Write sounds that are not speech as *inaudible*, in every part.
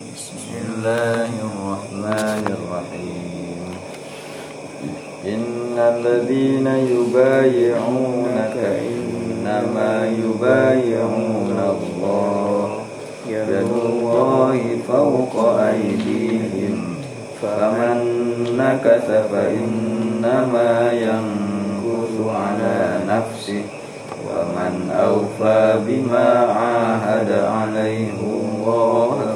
بسم الله الرحمن الرحيم إن الذين يبايعونك إنما يبايعون الله يد الله فوق أيديهم فمن نكث فإنما ينكث على نفسه ومن أوفى بما عاهد عليه الله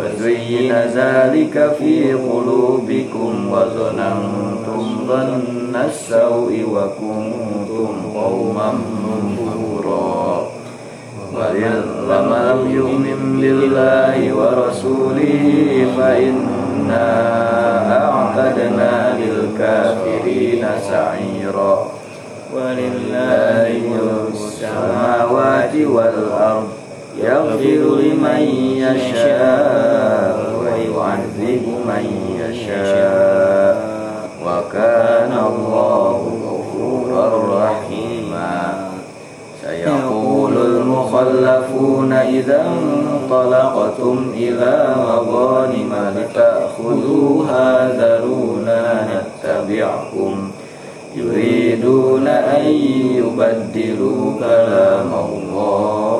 وزين ذلك في قلوبكم وظننتم ظن السوء وكنتم قوما بورا ولم لم يؤمن بالله ورسوله فإنا أعتدنا للكافرين سعيرا. ولله السماوات والأرض. يغفر لمن يشاء ويعذب من يشاء. وكان الله غفورا رحيما. سيقول المخلفون إذا انطلقتم إلى مغانم لتأخذوها ذرونا نتبعكم. يريدون أن يبدلوا كلام الله.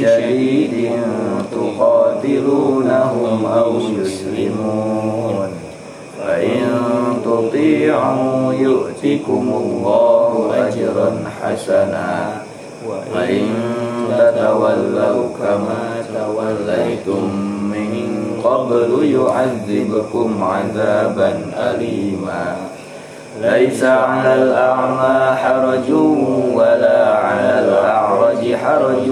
شديد تقاتلونهم أو يسلمون. فإن تطيعوا يؤتكم الله أجرا حسنا. وإن تتولوا كما توليتم من قبل يعذبكم عذابا أليما. ليس على الأعمى حرج ولا على الأعرج حرج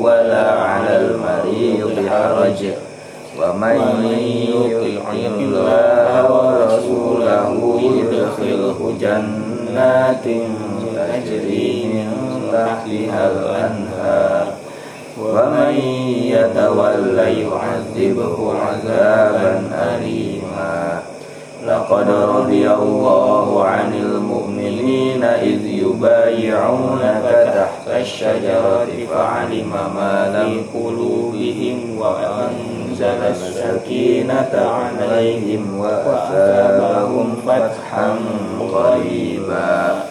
ولا على المريض حرج. ومن يطع الله ورسوله يدخله جنات تجري من تحتها الأنهار. ومن يتولى يعذبه عذابا أليما. لقد رضي الله عن المؤمنين إذ يبايعونك تحت الشجرة فعلم ما لم قلوبهم وأنزل السكينة عليهم وأثابهم فتحا قريبا.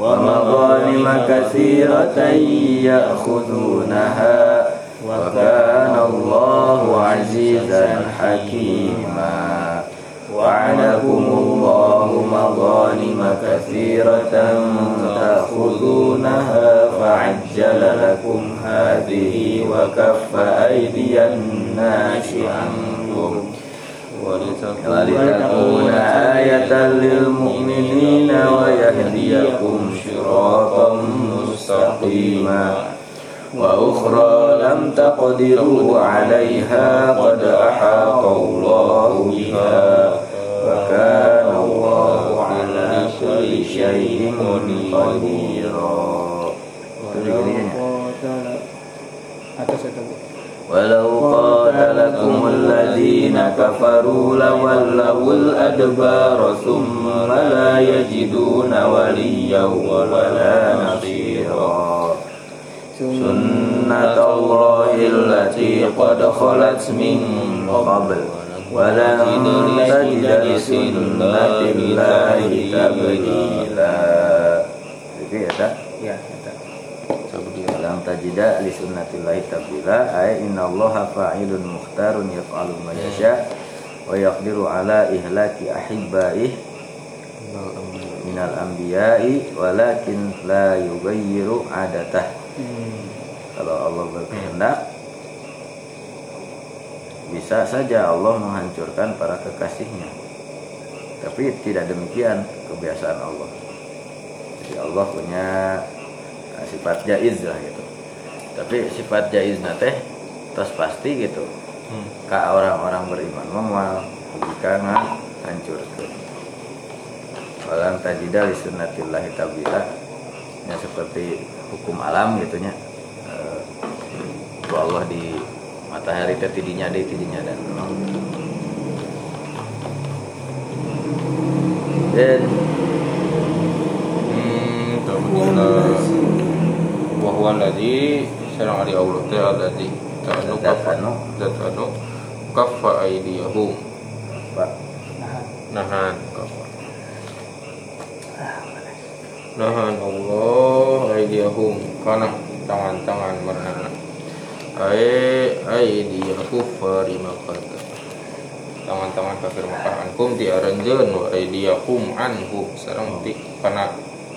ومظالم كثيرة يأخذونها وكان الله عزيزا حكيما. وعدكم الله مظالم كثيرة تأخذونها فعجل لكم هذه وكف أيدي الناس عنكم ولتكون آية للمؤمنين ويهديكم صراطا مستقيما وأخرى لم تقدروا عليها قد أحاط الله بها وكان الله على كل شيء قديرا. ولو قاتلكم الذين كفروا لولوا الأدبار ثم لا يجدون وليا ولا نصيرا. سنة الله التي قد خلت من قبل. ولن تجد لسنة الله تبديلا Jadi ada Ya, eta. Walang tajida li sunnatillahi tabdila ay innallaha fa'ilun mukhtarun yaf'alu ma yasha wa yaqdiru ala ihlaki ahibbaih minal anbiya'i walakin la yughayyiru adatah kalau Allah berkehendak bisa saja Allah menghancurkan para kekasihnya. Tapi tidak demikian kebiasaan Allah. Jadi Allah punya nah, sifat jaiz lah gitu. Tapi sifat jaiz teh terus pasti gitu. Ke orang-orang beriman memual jika nggak hancur walang tajida li sunnatillahi tabila. Ya seperti hukum alam gitunya. Ku Allah di matahari teh tidinya deh tidinya dan dan Hmm, tabdila wa huwa alladhi sareng ari Allah teh alladhi ta'anu Dat kaffa anu. dat anu kaffa aydiyahum Pak. Nahan kaffa nahan Allah aydiyahum kana tangan-tangan merana ay aydiyahu fari makata tangan-tangan kafir Makkah ankum ti aranjeun wa aydiyakum anhum sareng ti kana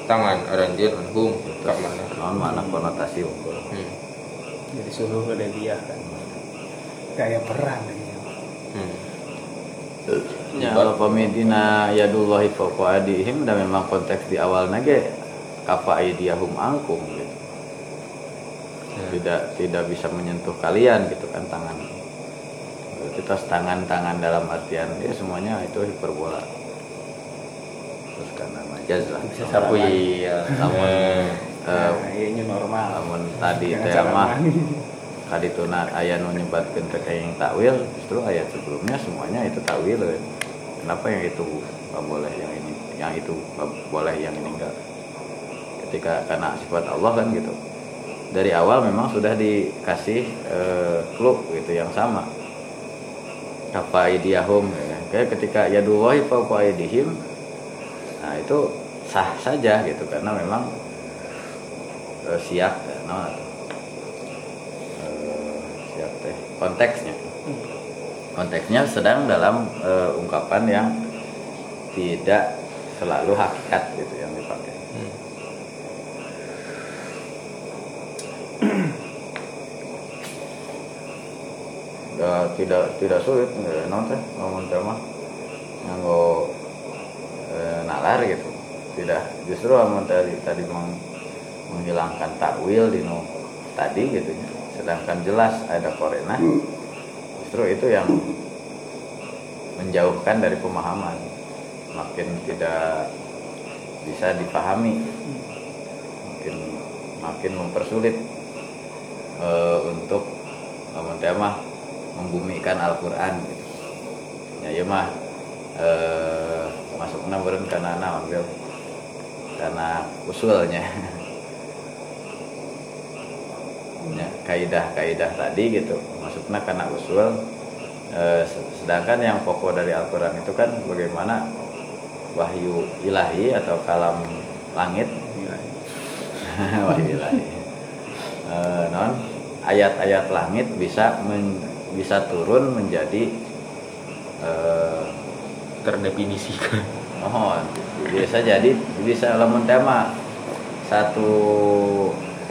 tangan aranjeun anhum ka mana non mana konotasi unggul hmm. Jadi suruh ke dia kan. Kayak perang ini. hmm. Ya, kalau pemitina yadullahi fawqa adihim dan memang konteks di awal nage kafa aidiyahum angkum gitu. Tidak tidak bisa menyentuh kalian gitu kan tangan. Kita tangan-tangan dalam artian ya semuanya itu hiperbola. Terus karena majaz lah. Bisa Namun- sapu iya namun Eh, eh, iya ini normal. namun tadi teh salah *laughs* mah mani. kadi tuna aya nu nyebatkeun teh yang takwil justru ayat sebelumnya semuanya itu takwil ya. kenapa yang itu nggak boleh yang ini yang itu nggak boleh yang ini enggak ketika karena sifat Allah kan gitu dari awal memang sudah dikasih clue gitu yang sama. Apa idiyahum ya. kayak ketika yadullahi fawqa aydihim nah itu sah saja gitu karena memang eh, siap ya, no, eh, siap teh. Konteksnya. Konteksnya sedang dalam eh, ungkapan yang tidak selalu hakikat gitu yang dipakai hmm. Ya, tidak tidak sulit ya, non ngomong tema nganggo eh, nalar gitu. Tidak justru amun tadi tadi meng- menghilangkan takwil di nu tadi gitu ya. Sedangkan jelas ada korena justru itu yang menjauhkan dari pemahaman. Makin tidak bisa dipahami makin makin mempersulit eh, untuk amun teh mah membumikan Al-Qur'an gitu. Ya ieu mah eh masukna beureun kana naon Bil? Karena usulnya. *laughs* ya, kaidah-kaidah tadi gitu masuknya karena usul Eh, sedangkan yang pokok dari Al-Quran itu kan bagaimana wahyu ilahi atau kalam langit *laughs* wahyu ilahi Eh, non ayat-ayat langit bisa men- bisa turun menjadi eh, terdefinisikan Oh, bisa jadi bisa lamun tema satu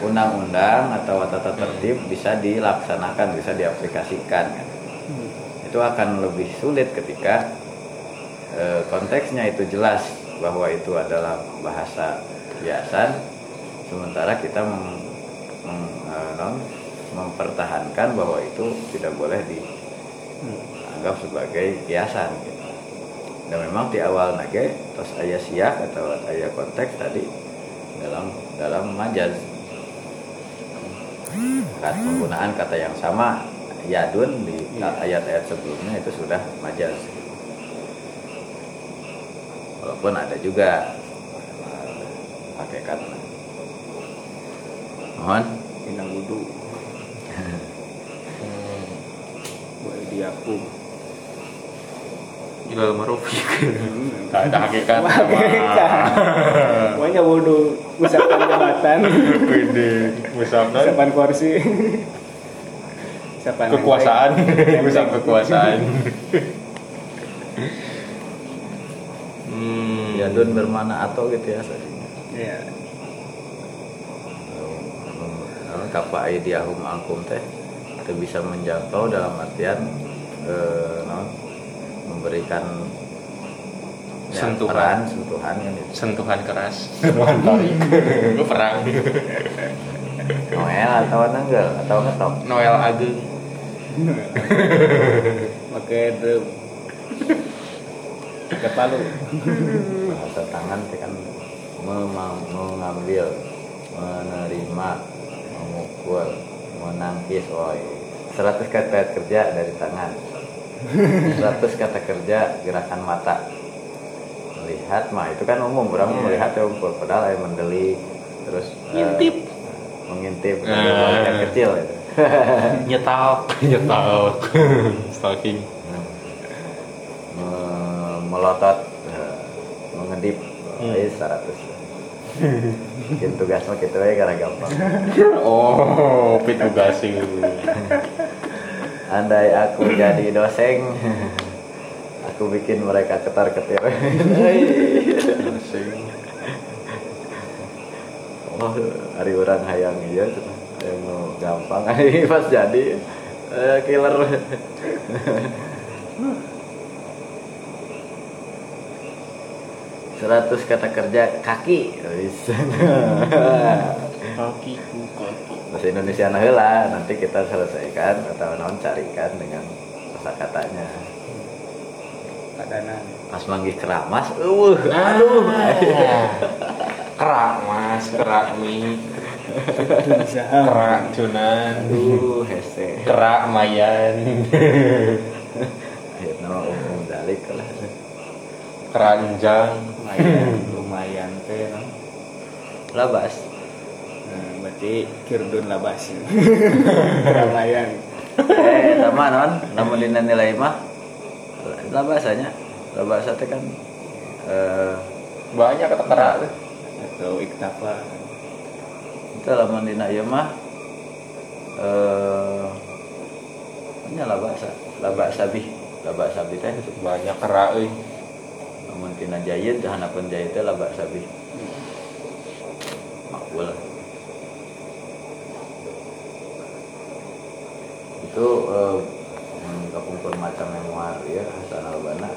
undang-undang atau tata tertib bisa dilaksanakan, bisa diaplikasikan kan. Itu akan lebih sulit ketika eh, konteksnya itu jelas bahwa itu adalah bahasa biasa sementara kita mem- eh, non- mempertahankan bahwa itu tidak boleh dianggap sebagai kiasan gitu. Dan memang di awal nage terus ayat siak atau ayat konteks tadi dalam dalam majaz. Kat- penggunaan kata yang sama yadun di ayat-ayat sebelumnya itu sudah majaz. Walaupun ada juga eh, hakikat mohon. Tina wudu. Aidiakum ilal marufik tak *laughs* ada hakikat. Pokoknya wudhu usapan jabatan. *laughs* Wede, misalkan Usapan kursi. Usapan kekuasaan, misal *laughs* kekuasaan. Hmm. Yadun bermana atau gitu ya aslinya. Iya. Kapa aidiyahum angkum teh itu bisa menjangkau dalam artian eh, naon, memberikan ya, Sentuhan. peran, sentuhan kan itu. sentuhan keras. Sentuhan tarik *laughs* gue perang. *laughs* Noel atau nenggel atau ngetok. Noel Ageng *laughs* Pakai drum Pakai palu. Bahasa tangan kan memang mengambil menerima memukul menangkis woi 100 kata kerja dari tangan 100 kata kerja gerakan mata. Melihat mah itu kan umum orang Iya. melihat ya umpul. Padahal ya mendelik terus eh, Ngintip. mengintip Ah. yang kecil *laughs* itu nyetalk nyetalk *laughs* stalking. Me- melotot eh, mengedip Hmm. eh 100 Mungkin tugas mah gitu ya karena gampang. *laughs* Oh pitugasi Andai aku jadi dosen *laughs* Aku bikin mereka ketar-ketir. Oh, hari orang hayang iya. Yang mau gampang. *laughs* Pas jadi eh, Killer. *laughs* Seratus kata kerja kaki kakiku kaki Bahasa Indonesia nah heula, nanti kita selesaikan atau non carikan dengan kosakatanya Padanan pas manggih keramas uh aduh. *laughs* Kerak mas kerak mie Usaha kerak cunan aduh hese. Kerak mayan akhirnya umum dalik lah. Keranjang. Lumayan Lumayan teh no? labas Nah, berarti kirdun labas Lumayan *laughs* eh sama non? Namun dina nilai mah labasanya labasa teh kan eh banyak kata kerak tuh. Atau iktafa itu lamun dina ieu mah eh nya labasa labasa bih labasa bih teh. Banyak kerak euy. Namun tina jayid hanapeun jayid teh labasa bih makbul itu eh, menggabungkan macam memoir ya Hasan Albana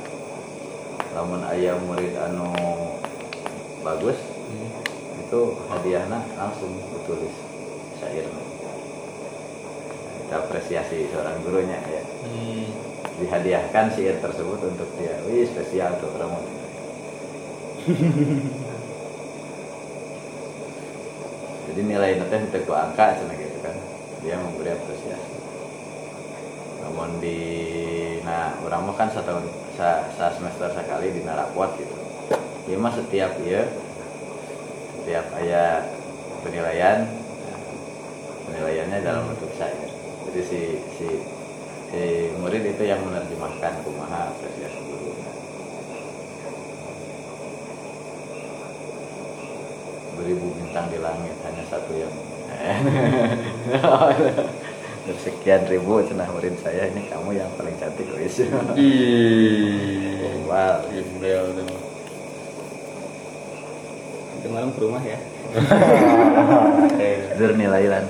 lamun ayam murid anu bagus itu hadiahnya langsung ditulis syair. Kita apresiasi seorang gurunya ya. Hmm. dihadiahkan syair tersebut untuk dia. Wih spesial tuh kamu *laughs* jadi nilai nanti untuk angka cina gitu kan. Dia memberi apresiasi di nah orang mah kan satu sa, sa semester sekali di raport gitu. Dia mah setiap ya setiap ayat penilaian penilaiannya dalam bentuk syair jadi si si si murid itu yang menerjemahkan kumaha apresiasi guru beribu bintang di langit hanya satu yang *laughs* sekian ribu cenah murid saya ini kamu yang paling cantik wis Ih, wow gembel tuh. Itu malam ke rumah ya *laughs* Zur nilai lan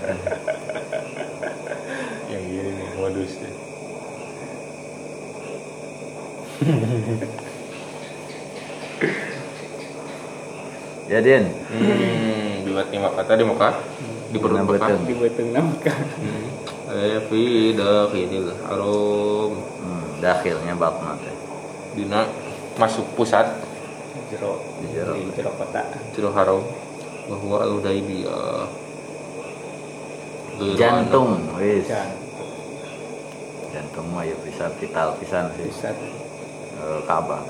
Yang gini nih modusnya. ya Din Hmm, dibuat lima kata di muka, di perut muka. Di beteng namka Hmm. Eh, fi dakhilil haram hmm, dakhilnya bab teh dina masuk pusat. Jero. Di jero. Di jero kota. Ciro haram bahwa al hudaibiyah jantung wis. Jantung. Mah ya bisa vital pisan sih. Pusat Eh, Ka'bah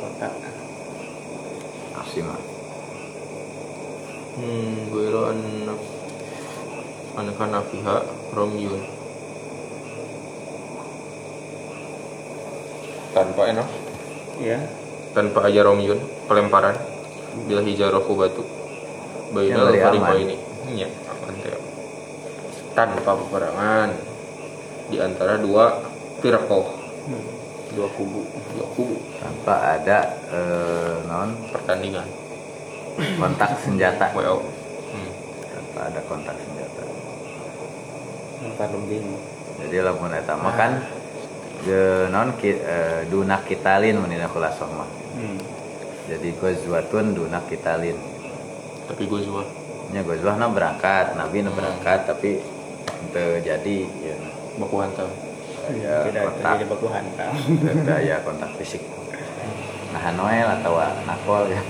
kota. Asli mah. Hmm gue anak pihak romyun tanpa enak ya tanpa aja romyun pelemparan. Bila hijarohu batu. Bainal Yang dari fariqo ini. Iya aman teh tanpa peperangan. Di antara dua firqoh. Hmm. dua kubu. Dua kubu. Tanpa ada eh, non? Pertandingan. Kontak senjata. WO hmm. tanpa ada kontak senjata lebih jadi lamun eta mah kan je non ki, eh, duna kitalin menina khulasah mah. Hmm. jadi gozwatun duna kitalin tapi gue juga nya gozwahna berangkat nabi na berangkat tapi teu jadi ya. Baku hantam ya tidak kontak. terjadi baku hantam aya kontak fisik. Nah noel atau nakol ya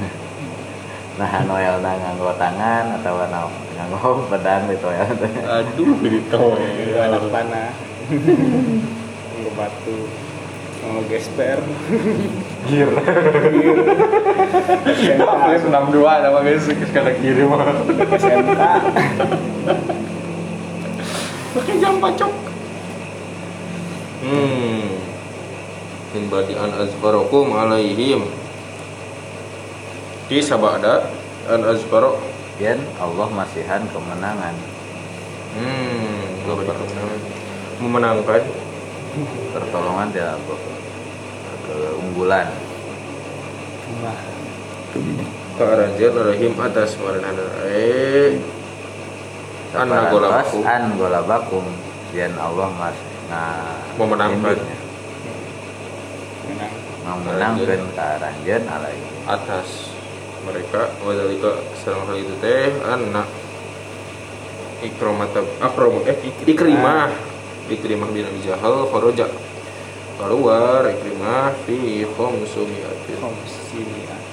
nah noel na nganggo tangan atau na nganggo *laughs* pedang gitu ya. Aduh gitu. Itu anak panah. *laughs* Nggak batu. Mau gesper. Gir SMK enam dua sama guys sekarang kiri mah SMK pakai jam pacok. Hmm. Min badi an azbarakum alaihim di sabada an azbaro Yen Allah masihan kemenangan. Hmm kemenangan. memenangkan. Pertolongan tidak keunggulan. Wah, kearanjan alaihim atas marana eh. An nagolaku an golabakum Yen Allah mas nah Memenangkan. memenangkan ke aranjeun alai atas mereka. Wadalika sareng hal itu teh anak ikramata akram eh ikrimah. Ikrimah bin Abi Jahal kharaja keluar ikrimah fi khamsumiatin komisi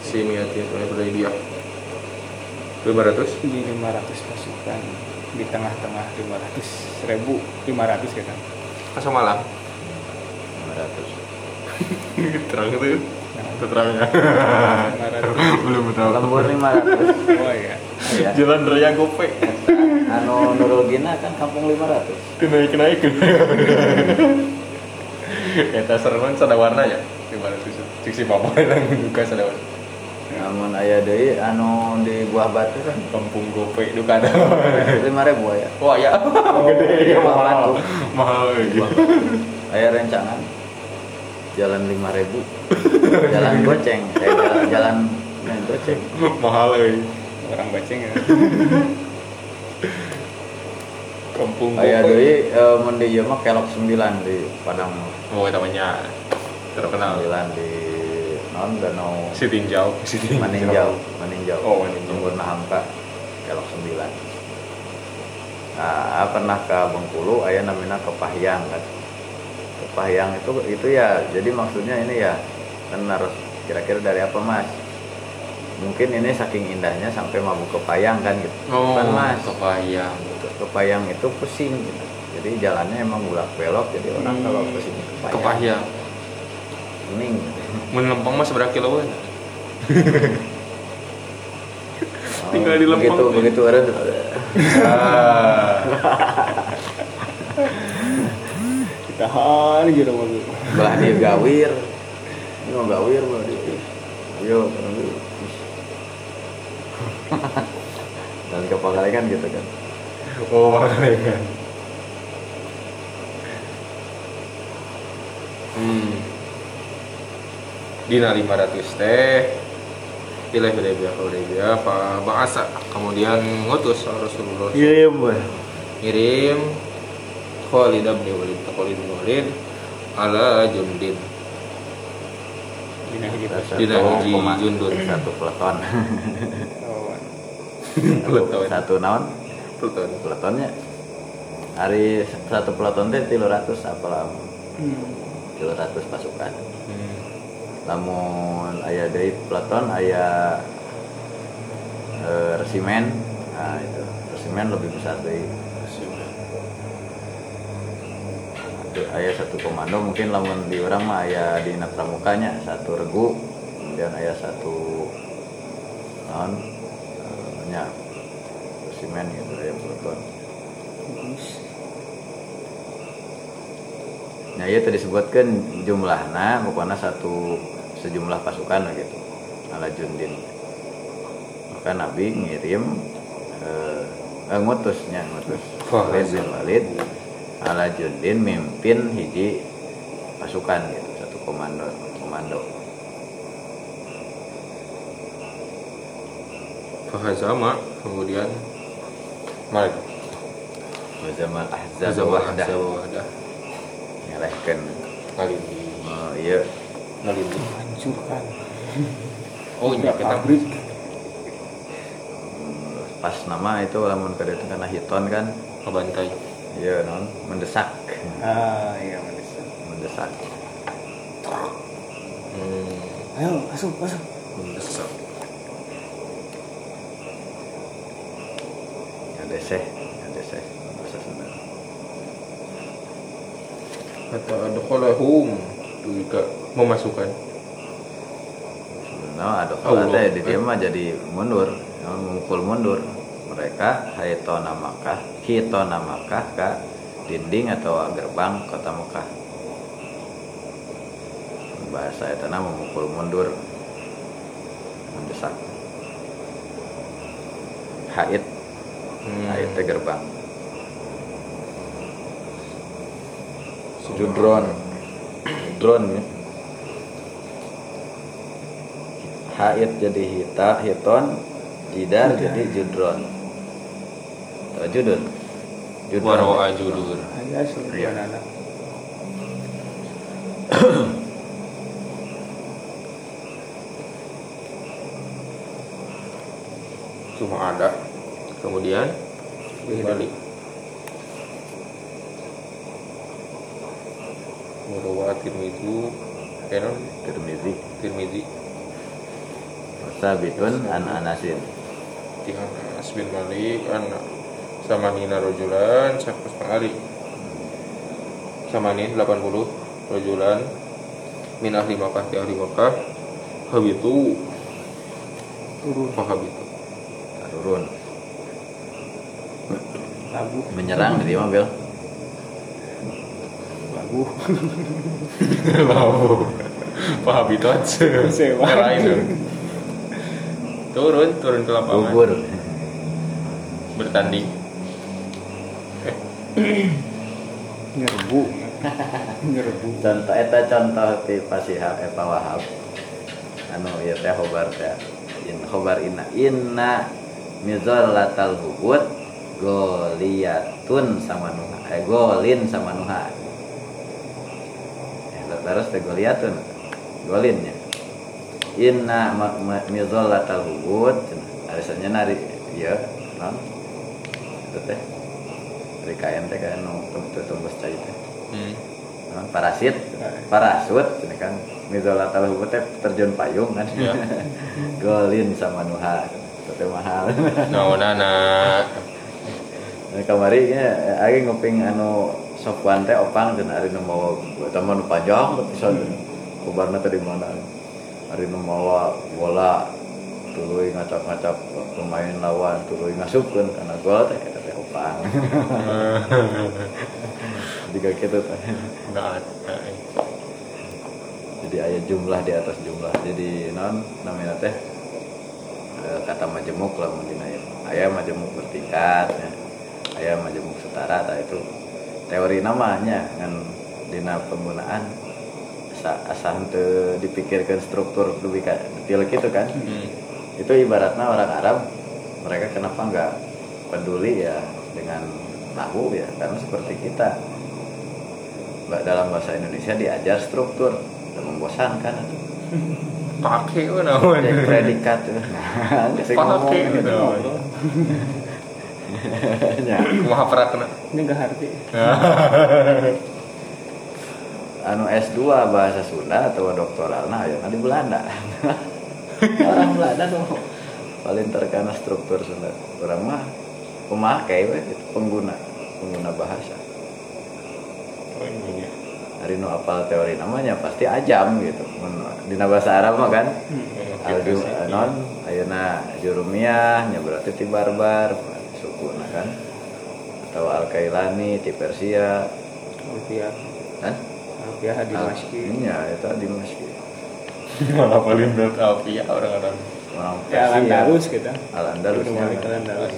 simiatin oleh dia 500 di 500 pasukan. Di tengah-tengah 500 ribu 500 ya kan? Masa malam. 500 *laughs* terang itu. Terangnya *laughs* 500 *laughs* belum tahu. Lembur 500 oh iya. Ya jalan raya gope anu Nurul Gina kan kampung 500 naik naik Eta sereman sada warna ya? Gimana tuh cik si papa *laughs* yang duka sada warna. Namun ayah deui anu di buah batu kan? Kampung gope duka ada. 5000 aya. Wah ya *laughs* gede. ya mahal mahal lagi aya rencangan jalan 5000 jalan goceng *laughs* eh, jalan, jalan nah, goceng mahal lagi orang baceng ya kampung aya gope deui eh, mun di ieu mah kelok 9 di Padang mau namanya terkenal 9 di non danau si tinjau si tinjau Maninjau, Maninjau. Oh, Maninjau. Sumberna Hamka, kelok 9. Nah, pernah ke Bengkulu, aya namanya Kepahyang kan. Kepahyang itu itu ya, jadi maksudnya ini ya kan harus kira-kira dari apa mas? Mungkin ini saking indahnya sampai mabuk kepayang kan gitu. oh Kan mas, kepayang kepayang itu pusing gitu. Jadi jalannya emang bulak belok, jadi orang Hmm. kalau pusing kepayang, kepayang kuning. mun lempeng mas berapa kiloan Oh, *laughs* Tinggal di Lempeng. Begitu begitu ada *laughs* ah ditahan gitu mobil belah dia gawir ini mau gawir belah dia. Yo gawir. *laughs* dan kapal kan gitu kan. Oh makanya hmm. Dina 500 teh. Ilai Hudaybiyah Hudaybiyah Pak Ba'asa kemudian ngutus Rasulullah. Iya boy ngirim. Khalid bin Walid. Khalid bin Walid. Ala Jundin dina hiji pas Dina hiji koma- jundun. satu peleton. *laughs* Peleton. satu naon? Pluton peletonnya. Hari satu peleton teh tiga ratus apalah hmm. tiga ratus pasukan. Hmm. namun ayah dari peleton ayah eh, resimen. Nah itu. Resimen lebih besar dari ayah satu komando mungkin lamun di orang mah ayah di pramukanya satu regu kemudian ayah satu non eh, nya resimen gitu ayah peleton bagus Nah, iya tadi disebutkan jumlahnya pokoknya satu sejumlah pasukan gitu. Ala Jundin. Maka Nabi ngirim eh, eh, ngutusnya ngutus Wah, Khalid bin Walid ala Jundin mimpin hiji pasukan gitu, satu komando komando. Fahazama kemudian Malik Fahazama Ahzab wahdah. ngelehkeun. Ngalindi Oh, iya. Ngalindi hancurkan. Oh iya kita pabrik. Pas nama itu lamun kada itu karena hiton kan? Ngebantai iya non. Mendesak. Ah iya mendesak. Mendesak. Hmm, ayo masuk masuk. Mendesak. Ada seh ada seh bahasa Sunda Kata adkhalahum Itu juga memasukkan. Nah ada kalau teh di dia mah jadi mundur. Mengukul mundur. Mereka haitona Makkah hitona Makkah ka dinding atau gerbang kota Mekah? Bahasa itu nama memukul mundur. Mendesak. Hait. Hmm. hait teh gerbang. Judron Judron *clears throat* ya. Hait jadi hita, hiton Jidar jadi judron. Atau judun Waro'a judur sih Iya. anak *clears throat* Cuma ada. Kemudian? Balik Waro'a Tirmidzi Kenon Tirmizi. Tirmidzi Sabitun an anasin. Tihan Anas bin Malik an Samanina Rojulan Syakus Ali Samanin 80 Rojulan. Min ahli Makkah di ahli Makkah. Habitu. Turun. Fahabitu Turun. Lagu. Menyerang di mobil lagu. *laughs* Lalu Fahabitu aja. Sewa. Lain Turun Turun ke lapangan. Gugur Bertanding *coughs* nyerbu *laughs* nyerbu Contoh Eta contoh di pasihab Epa Wahab. Anu iya teh hobar teh. In hobar inna. Inna mizollatal hubud Goliyatun sama nuha Eh golin sama nuha Eh, Terus teh goliyatun. Golinnya. Inna mizollatal hubud Arisannya nari Iya non? Itu teh Kain teh kain nu tembus cai teh. Hmm. Non, parasit parasut ini kan. Mizolatal hubut teh terjun payung kan. Iya. *laughs* golin sama nuha. Itu mahal. *laughs* Nah, nana Nah, kamari nya agi nguping anu sopwan teh opang dan ari nu mawa teman panjang pisan kubarna teh di mana. Ari nu mawa bola tuluy ngacap-ngacap pemain lawan tuluy ngasupkeun kana gol teh opang *laughs* jika kitu teh Nggak ada jadi ayat jumlah di atas jumlah. Jadi non namanya teh eh, kata majemuk lah mungkin ayat ayat majemuk bertingkat ya. ayat majemuk setara tak itu teori namanya kan dina penggunaan asa asa henteu dipikirkan struktur lebih detail gitu kan. Hmm. itu ibaratnya orang Arab mereka kenapa nggak peduli ya dengan nahu ya karena seperti kita dalam bahasa Indonesia diajar struktur dan membosankan Pakai apa namanya Cek predikat *laughs* nggak Pakai gitu. gitu. Ya, Kumaha ini gak harti anu S2 bahasa Sunda atau doktoral nah ya di Belanda. Orang Belanda tuh paling terkena struktur Sunda. Orang mah pemakai gitu, pengguna pengguna bahasa. Oh iya Hari nu apal teori namanya pasti ajam gitu. Dina bahasa Arab mah kan? Alju non ayeuna Jurumiyah nya berarti ti barbar sukuna kan? Atau Al Kailani ti Persia. Rupiah kan Alfiah di Maski. Ini ya itu di masjid *laughs* malah paling berat Alfia orang-orang orang ya Persia. Al-Andalus kita. Al Andalusnya Ibnu Malik Al-Andalus.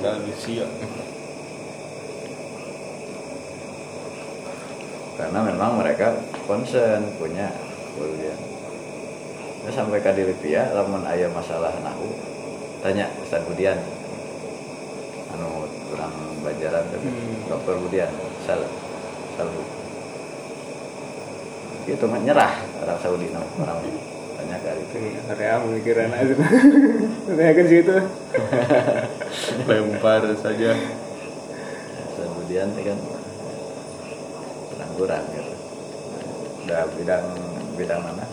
Karena memang mereka concern punya kemudian ya, sampai ke Dilipia lamun ayah masalah nahu tanya Ustaz Budian. Anu kurang bajaran tapi Hmm. dokter Budian sal salbu. Itu mah nyerah orang Saudi orang tanya ke itu Area pemikiran aja. *laughs* Tanyakan situ. *laughs* Lempar saja. Itu kan pengangguran gitu. Udah bidang bidang mana?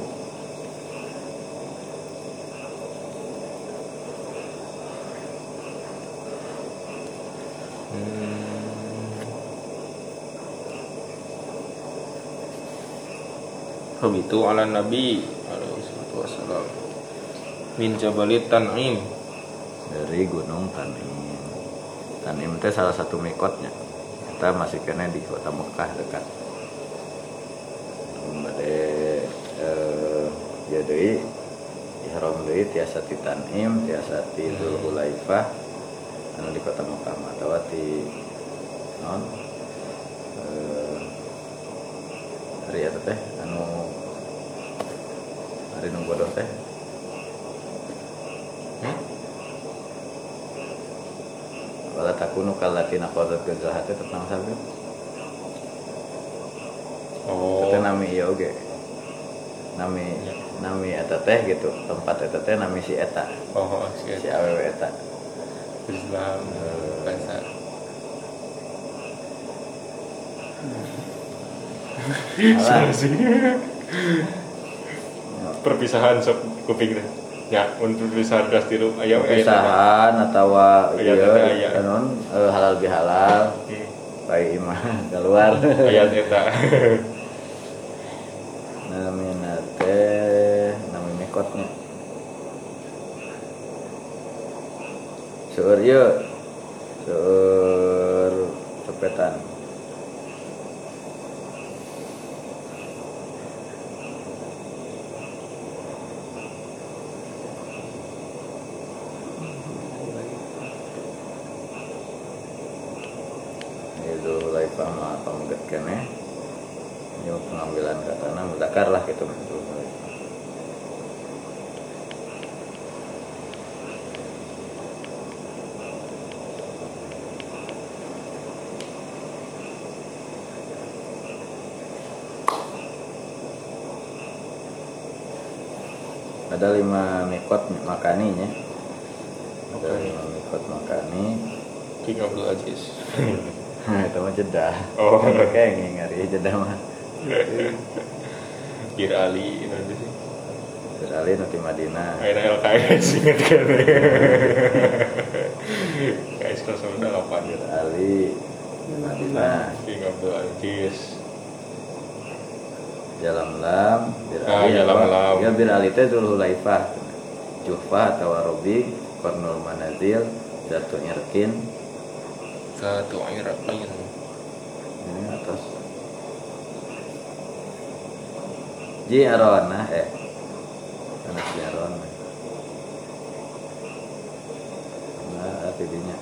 Habitu ala Nabi wassalam min Jabalit Tan'im dari Gunung Tanim. Tanim itu salah satu mikotnya. Kita masih kena di kota Mekah dekat. Bade eh, ya deui ihram deui tiasa ti Tanim, tiasa ti Dzul Hulaifah anu di kota Mekah atawa ti non eh hari teh nu bodoh teh wala takunu kallatina qadat gazahate tentang sabi Oh. Tete nami iya oge nami Ya. nami eta teh gitu tempat eta teh nami si eta. Oh si si awewe eta. Islam bahasa Alah, perpisahan sok kuping deh ya untuk perpisahan kelas tilu ayam perpisahan atau iya non eh, halal bihalal. Baik imah keluar. Ayat eta namina teh nami mikotnya seur ieu ada lima mikot makaninya ada Oke. lima mikot makani. King Abdul Aziz itu mah jedah Oh. *laughs* kayak ngingari jedah mah. *laughs* Bir Ali nanti *laughs* sih. Beralih nanti Madinah. Akhirnya LKS inget kan KS kelas udah kapan? Beralih Madinah King Abdul Aziz Jalam Lam Ya Bir Ali teh Dzul Hulaifah Juhfah atau Arabi Kornul Manazil Jatuh Irkin Satu Irakin Ini atas. Ji Arona eh. Anak Ji Arona Nah, tidinya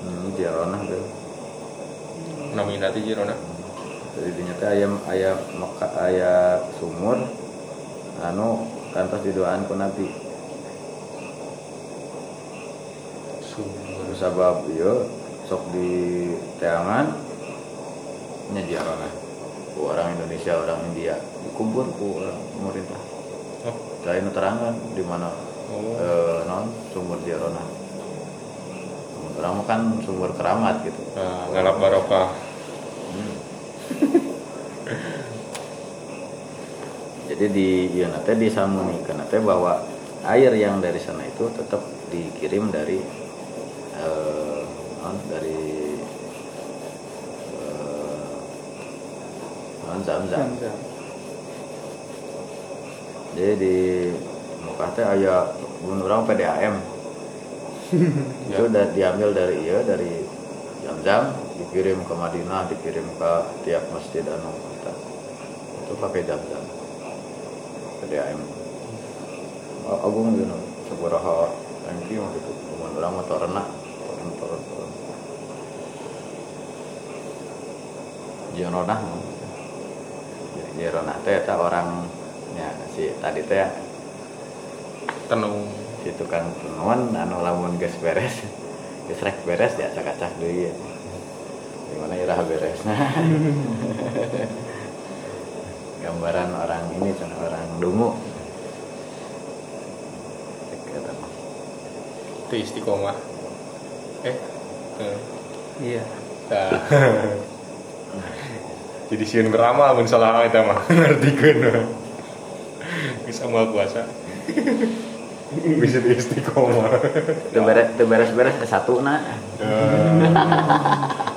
Hmm, Ji Arona tuh Jirona Jadi dinya teh ayam ayam meka ayam sumur anu kantos didoaan ku Nabi. Sumber Sabab ieu sok di teangan nya diarana ku orang Indonesia orang India dikubur ku orang pemerintah. Oh, nu terangan di mana oh. eh, non sumur diarana. Orang kan sumur keramat gitu. Nah, ngalap barokah Jadi di ieu teh disamunikeun teh bahwa air yang dari sana itu tetap dikirim dari eh, dari eh, zam-zam. Zam-zam. Jadi di Mekah teh aya bunuh orang PDAM *laughs* itu udah diambil dari iya dari jam-jam dikirim ke Madinah dikirim ke tiap masjid anu itu pakai jam-jam PDAM A- agung gitu seberapa thank you gitu bunuh orang motor renak. Motor motor. Jeronah Jeronah teh eta orangnya si tadi teh. Tenung. Si tukang tenun anu lamun geus beres *laughs* geus rek beres ya acak-acak deui. Gimana irah beres *laughs* gambaran orang ini kan orang dungu. Itu istiqomah. Eh eh. iya. Nah. jadi sieun beramal mun salah eta mah *laughs* ngartikeun bisa mau puasa. Bisa di istiqomah teu beres-beres satu na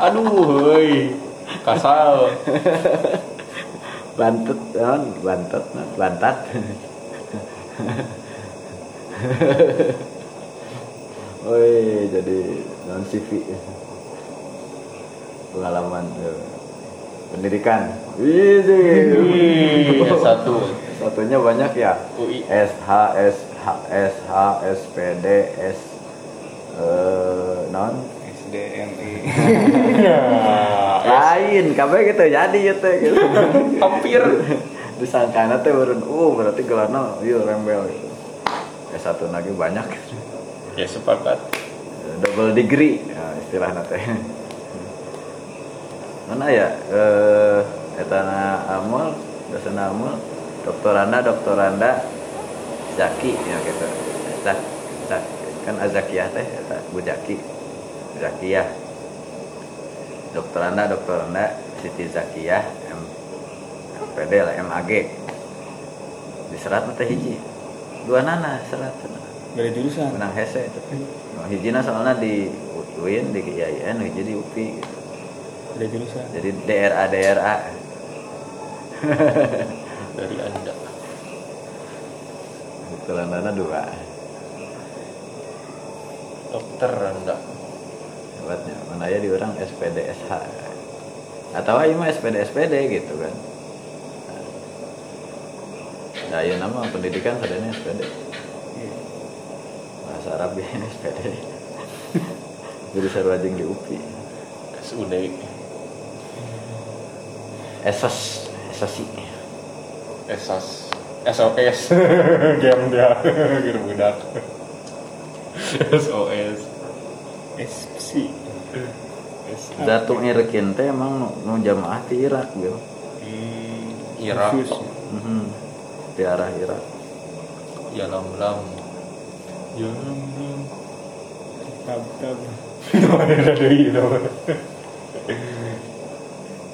aduh heuy kasal bantut naon bantet na bantat. *laughs* Oi, jadi non CV pengalaman eh, pendidikan. Wih, Wih, satu. Satunya banyak ya. UI SH, SH, SH, SPD, S eh non SDMI *laughs* lain, kabeh gitu jadi ya teh gitu. hampir *laughs* Disangkana teh urun, uh berarti gelarna ieu rembel gitu. S1 lagi banyak. ya sepakat double degree ya, istilahnya teh mana ya eh etana amul dasana amul doktoranda doktoranda zaki ya gitu Zak, Zak, kan azakiyah teh eta bu zaki zakiyah doktoranda doktoranda siti zakiyah M MPD lah MAG di serat teh hiji. Dua nana serat. Dari jurusan? Menang hese itu. No, hijina soalnya di UIN di IAIN hiji di UPI gitu. dari jurusan? Jadi DRA DRA *laughs* dari anda. Kelandana dua. Dokter anda hebatnya mana ya di orang SPD SH atau ayo mah SPD SPD gitu kan. Nah ya nama pendidikan sadanya SPD Iya. bahasa Arab ya *laughs* SPD jadi sarwajing di UPI SUD esos esosi esas SOS game dia. *laughs* Budak SOS SPC Zatu ngirikin teh emang nu, nu jamaah di Irak gitu Hmm, Irak. Mhm. di arah Irak. Ya lam lam ya lam lam tab tab. Ada deui itu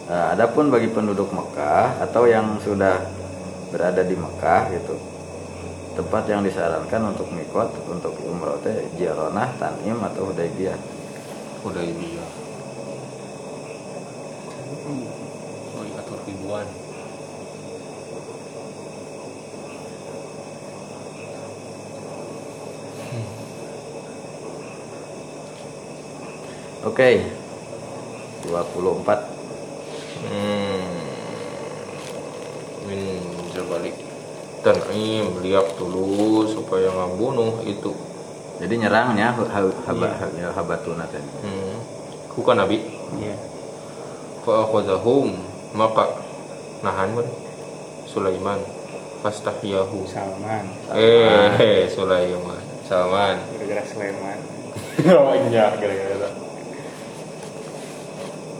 Nah, adapun bagi penduduk Mekah atau yang sudah berada di Mekah gitu, tempat yang disarankan untuk mikot untuk umroh teh Jironah, Tanim atau Hudaybiyah. Udah ini ya. Oh iya atur ribuan. Oke. 24 hmm. Min terbalik Tanim liap dulu supaya nggak bunuh itu Jadi nyerangnya ha- ha- haba ya, habatuna teh. hmm. Kuka nabi? Iya. Fa'akhadhahum maka nahan man Sulaiman. Fastahyahu Salman. Eh Sulaiman. Salman. Gara-gara Sleman *laughs* oh iya gara-gara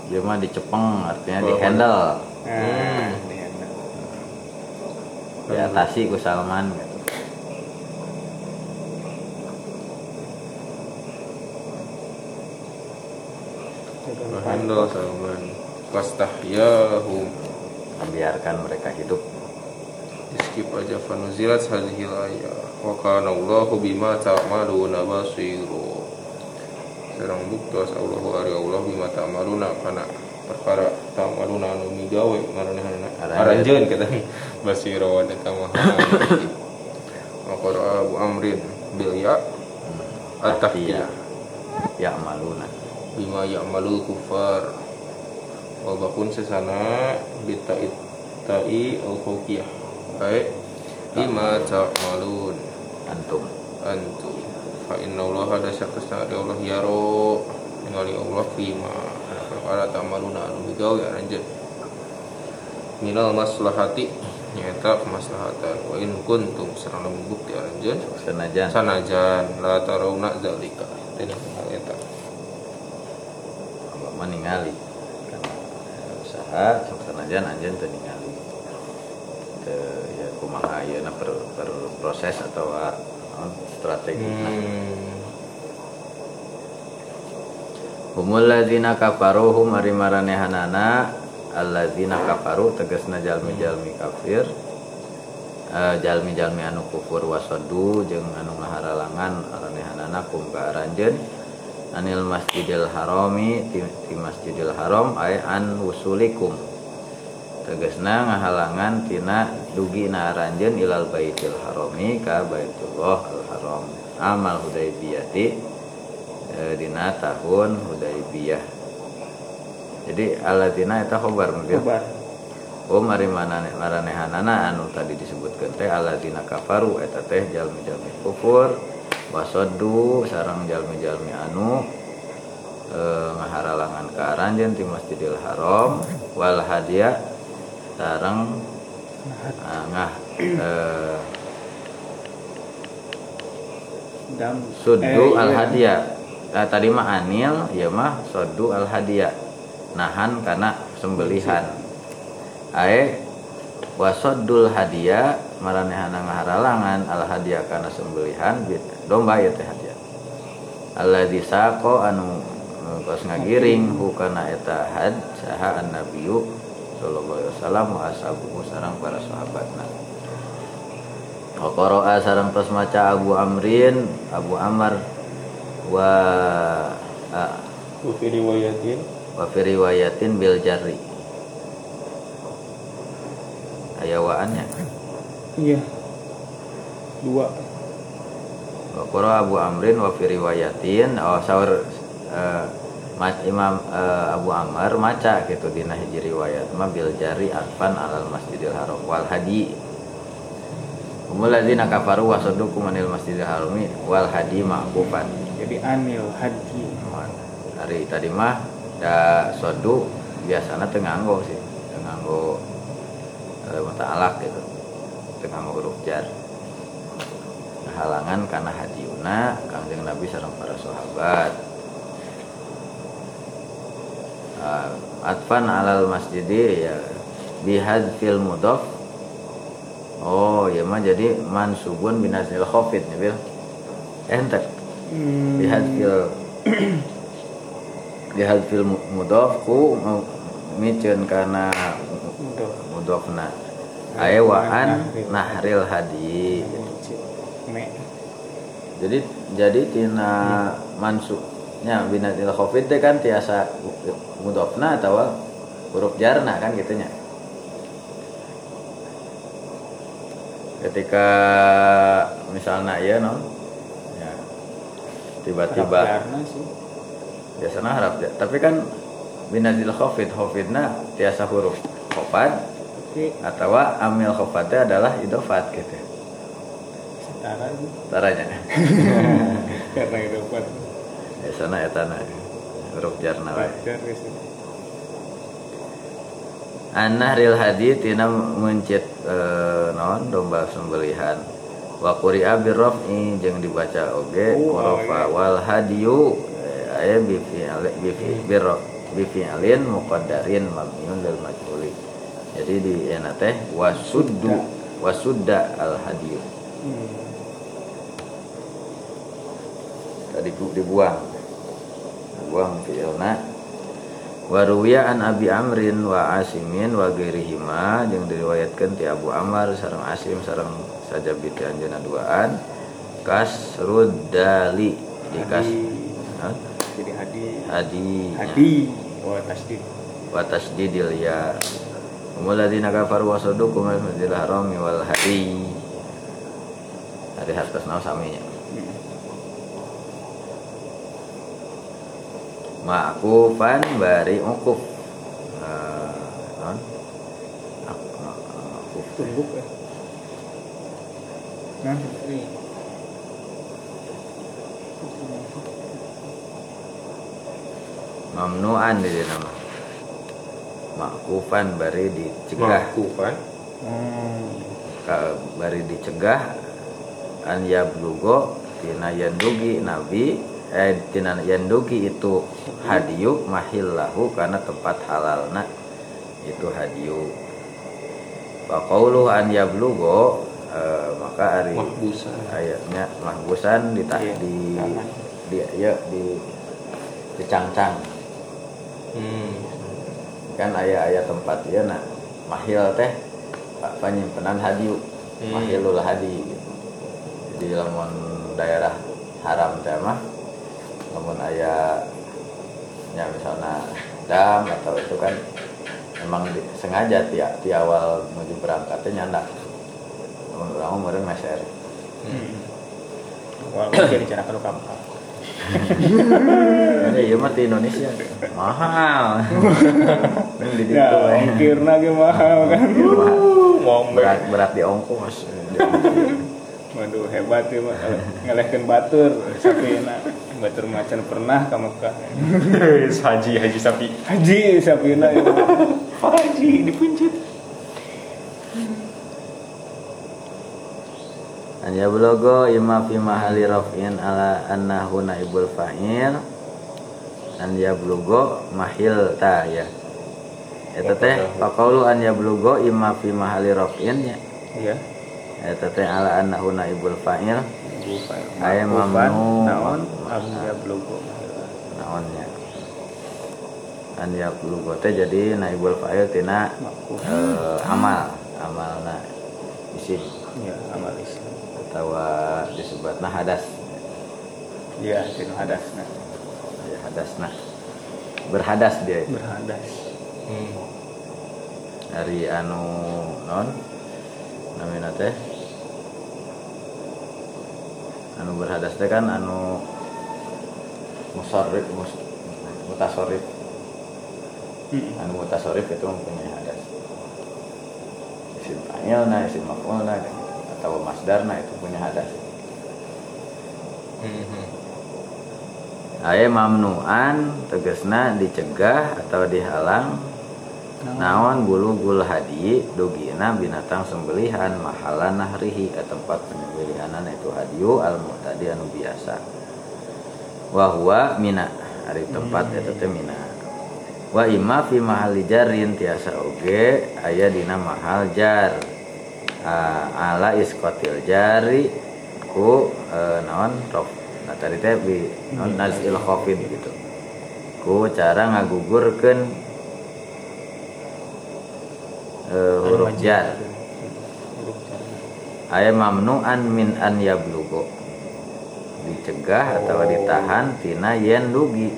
Dia mah dicepeng artinya di handle, nah Hmm. di handle. diatasi ku Salman. gitu. Handal Salman fastahyahum Membiarkan mereka hidup. skip aja fanuzilat hadhil ayah. Wa kana Allahu bima ta'maluna basiru sareng buktos Allahu ari Allah bima ta'maluna kana perkara ta'maluna anu migawe maranehna Aranjeun. kata basiro wa eta mah wa qara Abu Amrin bil ya At-tahiyah. at-tahiyah ya maluna bima ya'malul kufar wa bakun sesana bitai tai al khawqiyah baik. Bima ta'malun. Antum. Antum. Fa inna Allah ada syakus ada Allah yaro ningali Allah fima. Perkara ta'maluna. Anu bigawe aranjeun minal maslahati. Nyata kemaslahatan. Wa in kuntum sareng lamun bukti aranjeun senajan. Sanajan la tarawna zalika tidak kenal eta Allah meningali usaha sok senajan anjeun teu ningali. Teu ya kumaha ayeuna per, per proses atau ah, naon, strategi hmm. Humul ladzina kafaru hum ari maranehanana alladzina kafaru tegasna jalmi-jalmi kafir. Eh, jalmi-jalmi anu kufur wasadu jeung anu ngaharalangan aranehanana kum ka aranjeun anil masjidil harami ti, ti masjidil haram ay an wusulikum. Tegasna ngahalangan tina dugi na aranjeun ilal baitil harami ka baitullah al haram. Amal hudaybiyati e, dina tahun hudaybiyah. Jadi alatina eta khobar mungkin. Oh mari mana maranehanana anu tadi disebutkan teh aladina kafaru eta teh jalmi-jalmi kufur wasoddu sarang jalmi-jalmi anu eh, ngaharalangan ke aranjeun ti Masjidil Haram wal hadiah sarang ah, ngah eh, Dam. suddu Eh, al iya. hadiah Nah, tadi mah anil ya mah soddu al hadiah nahan karena sembelihan ae wasoddul hadiah maranehana ngaharalangan al hadiah karena sembelihan bit domba ya teh hadiah alladzi saqo anu eh, kos ngagiring hu kana eta had saha an nabiyyu sallallahu alaihi wasallam wa ashabuhu sareng para sahabatna. Qara'a sareng tos maca Abu Amrin Abu Amr wa Wa fi riwayatin. wa fi riwayatin bil jarri. Ayawaannya Iya. Dua. Wa qara Abu Amrin wa fi riwayatin oh saur eh, ma- Imam eh, Abu Amr maca gitu dina hiji riwayat mah bil jari arfan alal masjidil haram wal hadi. Umul ladzina kafaru wa saddukum anil masjidil harami wal hadi ma'kufan. Jadi anil haji. hari tadi mah da sodu biasanya tenganggo sih tenganggo eh, mata alak gitu tenganggo huruf jar halangan karena hadiuna kangjeng nabi sareng para sahabat. Ah, atfan alal masjidi ya bihadfil mudhaf. Oh ya mah jadi mansubun binazil khafid nih bil. Enter Hmm. bihadfil *coughs* bihadfil mu- mudhaf ku mu- miceun kana Udah. mudhafna. Aya wa an nahril hadi. Jadi jadi tina mansubnya binatil khafid teh kan tiasa mudhafna atau huruf jarna kan gitunya. Ketika misalnya ya non ya. Tiba-tiba. Biasanya harap ya. tapi kan binatil khafid khafidna tiasa huruf Tapi atau amil khofatnya adalah idofat gitu setara sih. caranya *laughs* Karena itu buat biasanya etana huruf jarna wae gitu. An-nahril hadi tina mencit eh, naon domba sembelihan. Wa quri'a birraf'i jeung dibaca oge Oh, qurafa wal hadiyu. Eh, aya bi fi'al bi fi- birra- bi fi'alin muqaddarin mabniun lil majhuli. Jadi di ena teh wasuddu wasudda al hadiyu. Hmm. tadi bu- dibuang dibuang fi'ilna wa ruwiya an abi amrin wa asimin wa ghairihima jeung diriwayatkeun ti Abu Amr sareng Asim sareng saja biti anjeunna duaan kasruddali di kas? Jadi hadi. hadi Hadi. Oh, tasdid. wa tasdidil ya Umul ladzina kafaru wa saddukum al harami wal hadi hari hartos naon saminya ma'kufan bari ukuf Eh, non? Akuf ya. Nah, mamnuan di nama. Ma'kufan bari dicegah. Ma'kufan. Hmm. ka bari dicegah. An yablugo tina yandugi nabi eh tina yandugi itu hadiyu mahillahu karena tempat halalna itu hadiyu wa qawluhu an yablugo eh, maka ari Mahbusan. ayatnya mahbusan di Iya, di tahan. di ya di dicangcang Hmm. kan ayat-ayat tempat ya nah mahil teh penyimpanan hadiu Hmm. mahilul hadi gitu. jadi lamun daerah haram teh mah lamun ayah ya misalnya dam atau itu kan memang di- sengaja ti, ti awal menuju berangkatnya nyandak lamun orang mah meureun meser Hmm. Walaupun kalau kapal. Jadi iya mah di Indonesia mahal. *laughs* Ini di Nah, we. ongkirna ge mahal kan. Berat berat di ongkos. Waduh hebat ya mah ngelehkeun batur sapina. Batur macan pernah ka Mekah. *laughs* haji haji sapi. Haji sapina ya. Haji dipencet. An yablogo imma fi mahali raf'in ala annahu naibul fa'il. An yablogo mahil ta ya. Eta teh paqaulu an yablogo imma fi mahali raf'in ya. Iya. Eta teh ala annahu naibul fa'il. Aya Ma'kufan, mamnu. naon amnya blogo. Naonnya. An yablogo teh jadi naibul fa'il tina eh, amal amalna isim Ya, amal Islam. atau disebutna hadas Iya, tinu hadasna. ya hadasna berhadas dia itu. Berhadas. Hmm. dari anu non namina teh anu berhadas teh kan anu musarrif mus, mutasorif Hmm. anu mutasorif itu mempunyai hadas. Isim fa'ilna isim maf'ulna atau masdarna itu punya hadas. Hmm. Aya mamnuan tegesna dicegah atau dihalang. Naon? Bulu gul hadi dugina binatang sembelihan mahalan nahrihi ke tempat penyembelihanan itu hadiu al mu'tadi anu biasa wa huwa mina. Hari tempat eta teh mina. Wa imma fi mahali jarin tiasa oge aya dina mahal jar. Ah, ala iskotil jari ku eh, naon rof nah tadi teh bi naon nazil khafid gitu. Ku cara ngagugurkeun eh, huruf jar Huruf jar. aya mamnuan min an yablugo dicegah atau ditahan tina yen dugi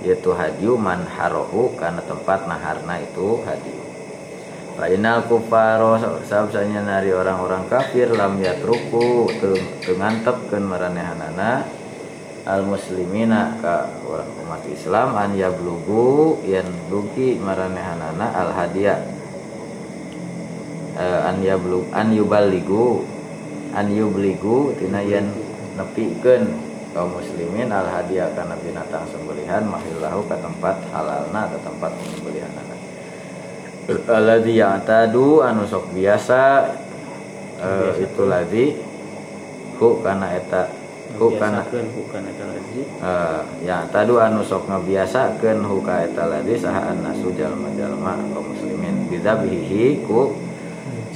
yaitu hadiu man harohu karena tempat naharna itu hadiu. Lainal kufaro sabsanya nari orang-orang kafir lam yatruku tengantepkeun maranehanana al muslimina ka umat Islam an yablugu yen dugi maranehanana al hadiah Eh, an yablug an yuballigu an yubligu tina yen nepikeun kaum muslimin al hadiah kana binatang sembelihan mahillahu ka tempat halalna ke tempat penyembelihan alladzi ya'tadu anu sok biasa eh, itu ladzi ku kana eta ku kana Biasakeun bukan eta lagi. eh, ya tadu anu sok ngabiasakeun hu ka eta ladzi saha annasu jalma-jalma kaum muslimin. Bidzabhihi ku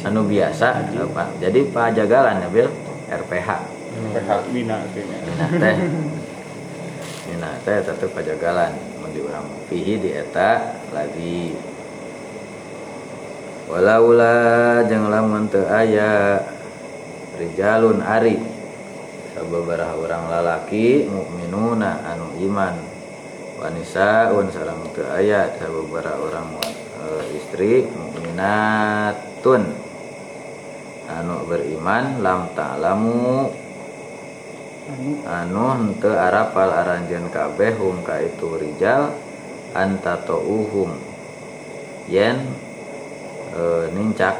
anu biasa apa jadi pajagalan ya bil? RPH PH. Kayaknya. Mina teh. Mina teh tetep pajagalan. Mun di urang fihi di eta lagi. Walaula jeung lamun teu aya rijalun ari. Sababaraha urang lalaki mukminuna anu iman. Wanisaun sareng teu aya sababaraha urang eh, istri mukminatun. Anu beriman lam ta'lamu anu henteu arapal aranjeun kabeh hum ka itu rijal antatouhum yen e, nincak.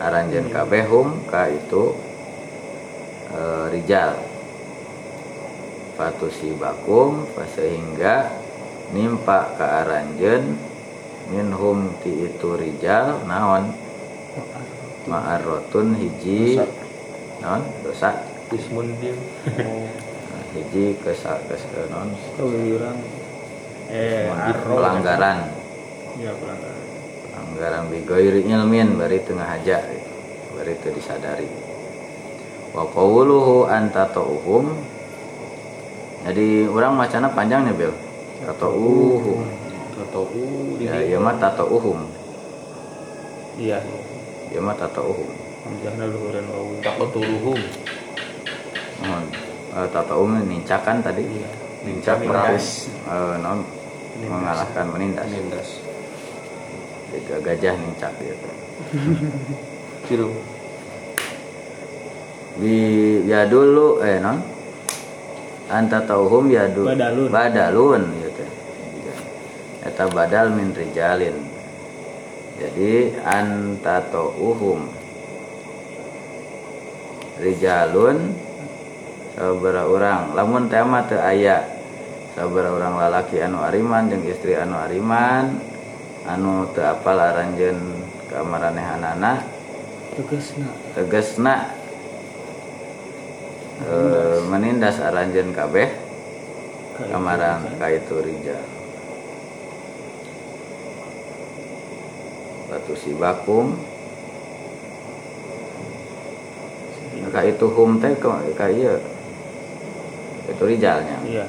Aranjeun kabeh hum ka itu e, rijal. Fatusibakum sehingga nimpa ke aranjen minhum ti itu rijal naon? Ma'arrotun. Hiji naon dosa ismun dia Nah, hiji kesa kes naon keluyuran eh pelanggaran. Ya pelanggaran. Pelanggaran bigoiri ilmin bari tengah aja gitu. bari itu disadari. Wa qawluhu anta ta'uhum. Jadi orang macana panjang nih Bel. Tata'uhum. Atau uh ya iya mah tata'uhum. Iya. Iya mah tata'uhum hamzahna luhuran wawu takutuluhum mohon uh, tata'uhum nincakan tadi? Iya. nincak perahu Menindas. eh, naon mengalahkan menindas. Menindas. Jika gajah nincak gitu ciru di ya dulu eh non? Anta tauhum ya du Badalun. badalun gitu eta badal min rijalin. Jadi anta tauhum rijalun sabara orang. Lamun tema teu aya sabara orang lalaki anu ariman jeung istri anu ariman anu teu apal aranjeun kamaranehanana? Tegasna. Tegesna eh, menindas. aranjen kabeh kamaran ka itu rijal. Batu sibakum ka itu hum teh ka ieu itu rijalnya. Iya.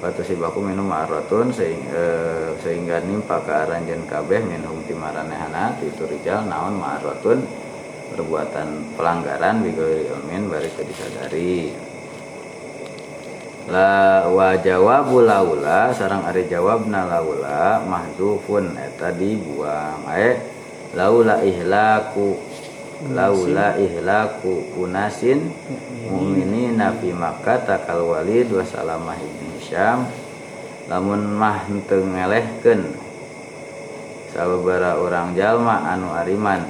Batu sibakum minum ma'aratun sehingga, eh, sehingga nimpa ke aranjen kabeh minhum timaranehana itu rijal naon ma'aratun perbuatan pelanggaran bigoiri ilmin bari disadari la wa jawabu laula sarang ari jawabna laula mahdzufun eta dibuang. Ae laula ihlaku laula ihlaku unasin mu'minina fi makkah takal walid wa salamah ibn Hisham lamun mah henteu ngelehkeun sababaraha orang jalma anu ariman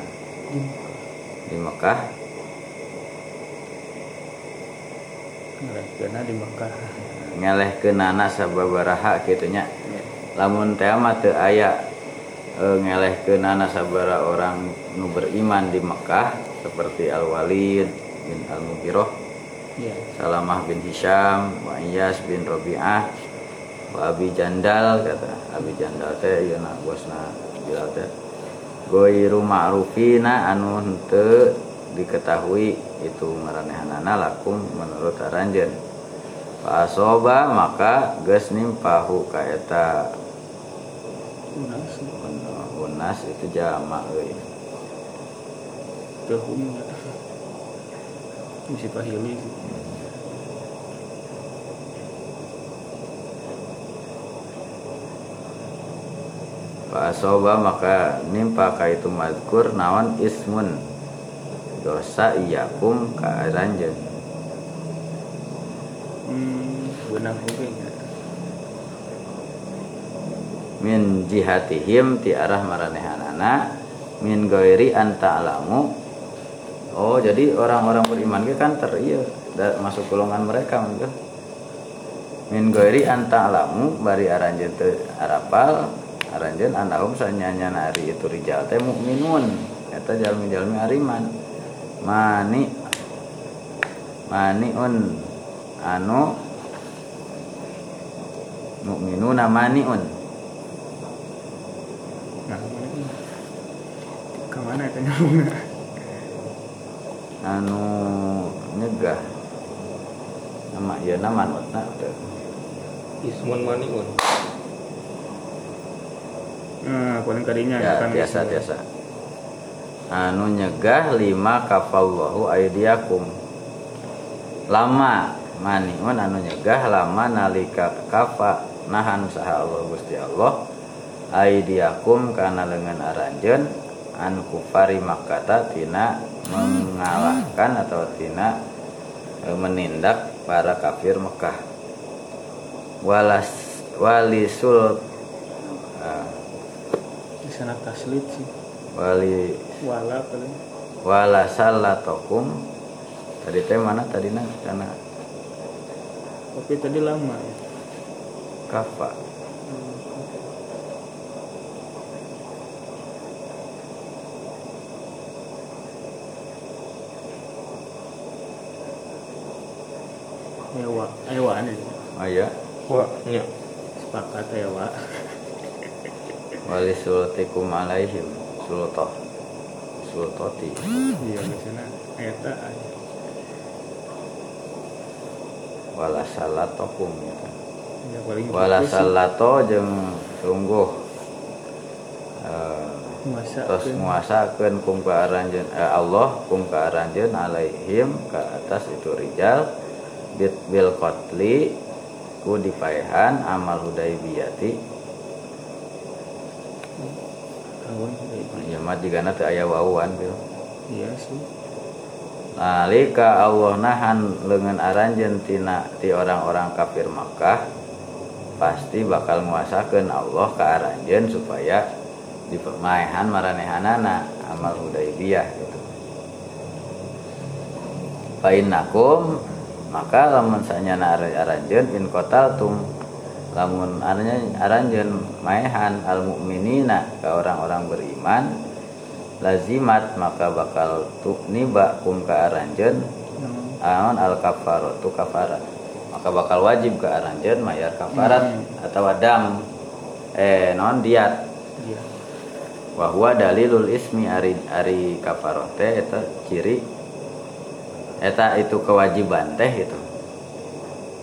di Mekah karena di Mekah ngelehkeunana sababaraha kitu nya. Lamun teh mah teu aya e, ngelehkeunana sabaraha orang nu beriman di Mekah seperti Al Walid bin Al Mughirah iya Salamah bin Hisham, wa Iyas bin Rabi'ah, wa Abi Jandal kata Abi Jandal teh ieu na bosna Bilal teh. Goiru ma'rufina anu henteu diketahui itu maranehanana lakum menurut aranjeun. Fa asoba maka geus nimpahu ka eta unas itu jama euy. Tehum misi pahili Fa asoba maka nimpa ka itu mazkur naon ismun. Dosa iyakum ka aranjeun. hmm benar oke min jihatihim ti arah maranehanana min goiri anta alamu oh jadi orang-orang beriman ke kan ter iya masuk golongan mereka mungkin min goiri anta alamu bari aranjeun teu arapal aranjeun anahum sanyanya nari itu rijal teh mukminun eta jalmi-jalmi ariman. Mani maniun anu mukminuna maniun. Nah ke mana itu nyambungnya anu nyegah. Nama ya nama nutna ismun maniun nah paling kadinya ya kan. biasa biasa. Anu nyegah lima kafallahu aidiakum lama maniun anu nyegah lama nalika kafa. Nahan saha Allah Gusti Allah. Aidiakum kana lengan aranjeun an kufari makkata tina mengalahkan atau tina eh, menindak para kafir Mekah. Walas walisul eh, di sana taslit sih. wali wala paling. walasallatokum tadi teh mana? Tadi nah karena tapi tadi lama ya. Kafa ewa. Ewa nih. Oh ya Wah, nya. sepakat ewa. Wali sultikum alaihim. Sultoh sultoti iya di sana eta aja. walasallatokum gitu. ya paling walasallato jeung sungguh eh, masa tos nguasakeun kum ka aranjeun eh, Allah kum ka aranjeun alaihim ke atas itu rijal bil qatli ku dipaehan amal kayak ya mah digana teu aya wawuan bil. Iya sih. Nalika Allah nahan leungeun aranjeun tina ti orang-orang kafir Makkah pasti bakal nguasakeun Allah ka aranjeun supaya dipermaehan maranehanana amal hudaibiyah gitu. Painakum maka lamun sanyana aranjeun in tum lamun aranya aranjeun maehan al mukminina ke orang-orang beriman lazimat maka bakal tuk niba kum ka aranjeun. Aon al kafaratu kafarat maka bakal wajib ke aranjeun mayar kafarat atau dam eh non diat. Bahwa dalilul ismi ari ari kafaroh teh eta ciri eta itu kewajiban teh itu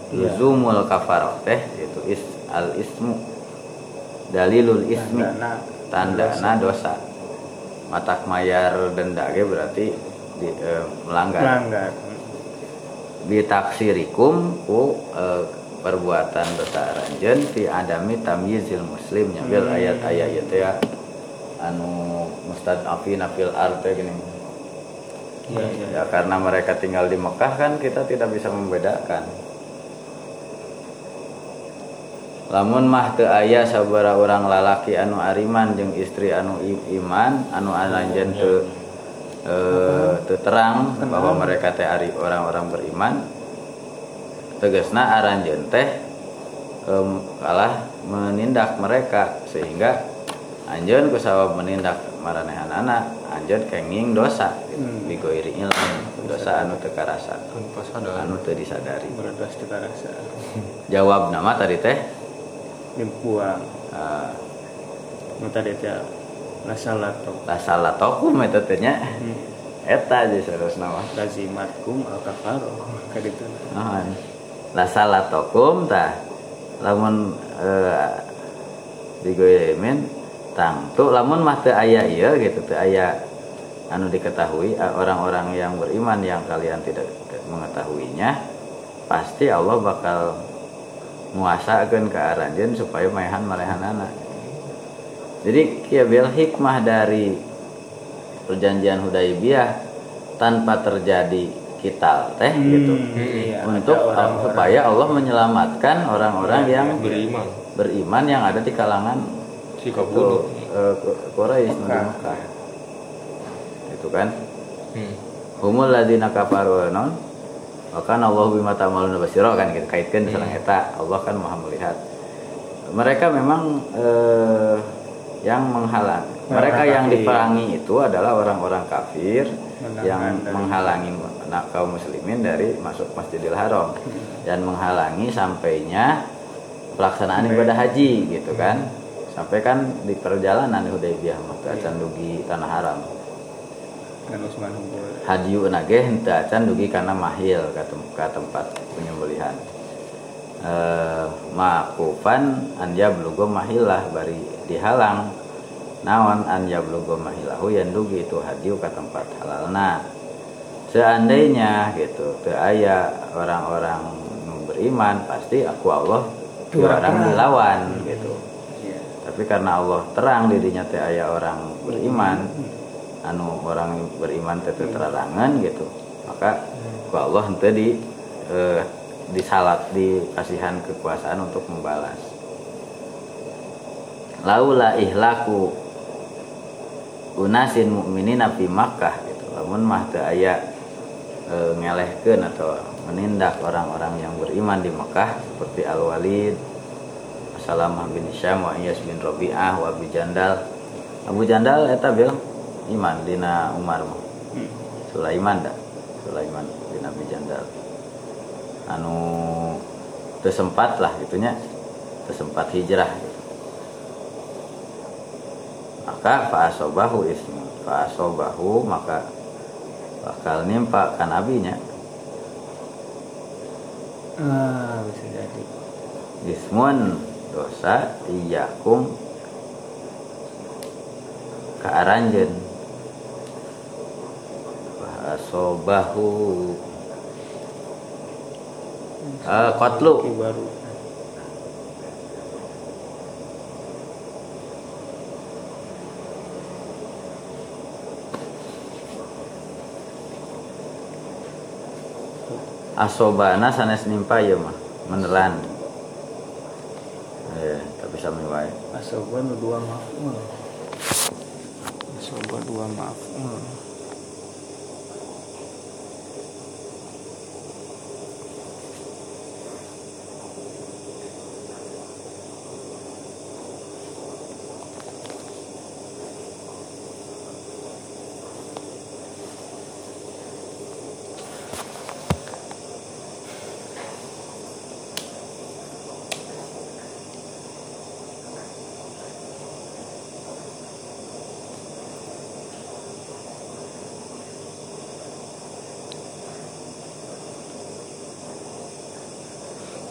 Iya. luzumul kafaroh teh itu is al ismu. Dalilul ismi. Tandana. Tandana dosa. Matak mayar denda ge berarti di, eh, melanggar. Pelanggar bitaksirikum ku eh, perbuatan dosa aranjeun fi adami tamyizil muslim nyambil Hmm. ayat-ayat ya. Anu mustadafin fil ard teh gini iya iya ya. Karena mereka tinggal di Mekah kan kita tidak bisa membedakan. Lamun mah teu aya sabara orang lalaki anu ariman jeung istri anu iman anu anjeun teu eh, teu terang bahwa mereka teh ari orang-orang beriman tegasna aranjeun teh kalah menindak mereka sehingga anjeun kusabab menindak maranehanana anjeun kenging dosa. Hmm. bigoiri ilmu dosa anu teu karasa. Sadar. anu teu disadari. Berdas kita rasa jawab nama tadi teh? Dimpuang eh, nu tadi teh lasalat lah salah tokum eta teh nya eta aja terus nama. Lazimatkum al kafaro. *laughs* Ka ditu Naon? lah salah tokum tah. Lamun eh, digoyemin tang tuh lamun mah teu aya ieu gitu teu aya anu diketahui orang-orang yang beriman yang kalian tidak mengetahuinya pasti Allah bakal nguasakeun ke aranjeun supaya maehan marehanana jadi kia bil hikmah dari perjanjian Hudaibiyah tanpa terjadi kital teh gitu. iya, untuk ada orang-orang supaya Allah menyelamatkan orang-orang yang beriman. beriman yang ada di kalangan si eh, Quraisy di Mekah. Itu kan? Hmm. humul ladina kafaru non. Akan Allah bima ta'maluna basira kan kita kaitkan sareng eta Allah kan Maha melihat. Mereka memang eh, yang menghalang. Mereka Orang yang kafir. diperangi itu adalah orang-orang kafir Menahan yang dari- menghalangi na- kaum muslimin dari masuk Masjidil Haram. Dan menghalangi sampainya pelaksanaan ibadah haji gitu kan sampai kan di perjalanan di Hudaybiyah teu acan dugi tanah haram. Kan hadiu nage henteu acan dugi kana mahil tem- ka tempat penyembelihan. Eh makufan an yablugo mahilah bari dihalang. Naon an yablugo mahilahu yang dugi itu hadiu ka tempat halalna. Seandainya gitu teu aya orang-orang beriman pasti aku Allah orang dilawan. Gitu. iya tapi karena Allah terang dirinya teh orang beriman anu orang beriman teh teu terarangan gitu maka ku Allah henteu di eh, disalat dikasihan kekuasaan untuk membalas. Laula ihlaku unasin mukminina fi Makkah gitu. Lamun mah teu aya e, ngelehkeun atau menindak orang-orang yang beriman di Mekah seperti Al-Walid Salamah bin Syam wa Iyas bin Rabi'ah wa Abi Jandal. Abu Jandal eta bil? Iman dina Umar mah. Hmm. Sulaiman dah. Sulaiman bin Abi Jandal. Anu tersempat lah gitunya. Tersempat hijrah. Gitu. maka fa'asobahu ismu fa'asobahu maka bakal nimpa kan abinya. Ah bisa jadi. Ismun dosa iyakum kaaranjen fa'asobahu. Eh kotlu Oke, baru asobana sanes nimpa ya mah menelan eh tapi sami wae asoba dua maf'ul asoba dua maf'ul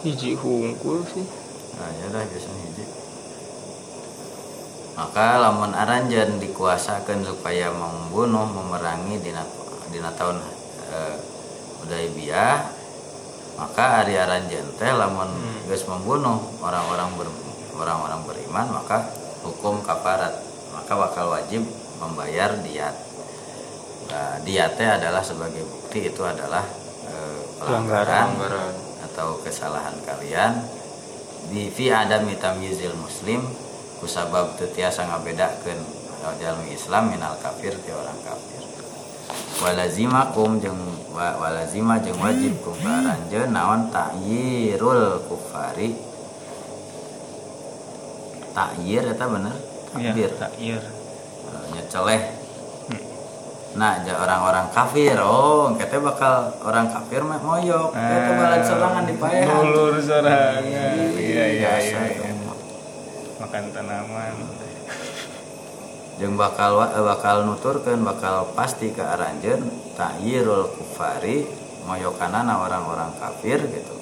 hiji hungkul sih. Nah ya udah biasanya hiji. Maka lamun aranjen dikuasakan supaya membunuh memerangi dina dina tahun eh, Udaibiyah maka hari aranjen teh lamun geus membunuh orang-orang ber, orang-orang beriman maka hukum kafarat. Maka bakal wajib membayar diat. Nah, diatnya adalah sebagai bukti itu adalah eh, pelanggaran. Pelanggaran. Atau kesalahan kalian di fi adami tamyizil muslim kusabab teu tiasa ngabedakeun jalmi Islam minal kafir ti orang kafir. Walazimakum jeung wa- walazima jeung wajib kum karanjeun naon ta'yirul kufari ta'yir eta bener? Iya, takbir. takir Eh, nyeceleh nah ja orang-orang kafir oh kita bakal orang kafir mah moyok kita balan serangan di paehan Dulur sorangan. Iya iya iya. iya. itu mah. Makan tanaman. jeung bakal eh, bakal nuturkeun bakal pasti ke aranjeun ta'yirul kufari moyokanana orang-orang kafir gitu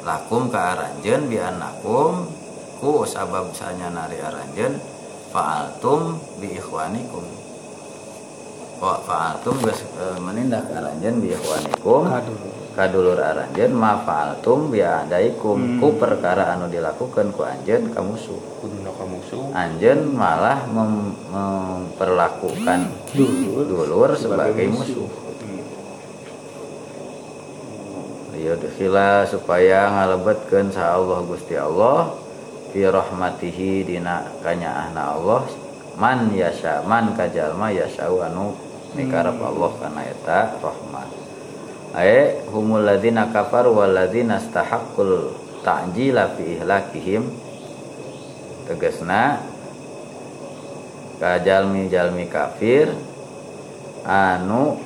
lakum ke aranjeun bi annakum ku sabab sanya nari aranjeun fa'altum bi ikhwanikum fa'altum geus eh, menindak aranjeun bi ikhwanikum. Kadulur aranjeun ma fa'altum bi adaikum. Ku perkara anu dilakukan ku anjeun ka musuh Kuduna ka musuh. Anjen malah mem- memperlakukan Dulur. dulur sebagai musuh. Iya dikila supaya ngalebetkeun sa Allah Gusti Allah. Fi rahmatihi dina kanyaahna Allah man yasha man kajalma yasha anu mikarep Allah kana eta rahmat. Ae humul ladzina kafaru wal ladzina istahaqqul ta'jila fi ihlakihim. Tegesna kajalmi-jalmi kafir anu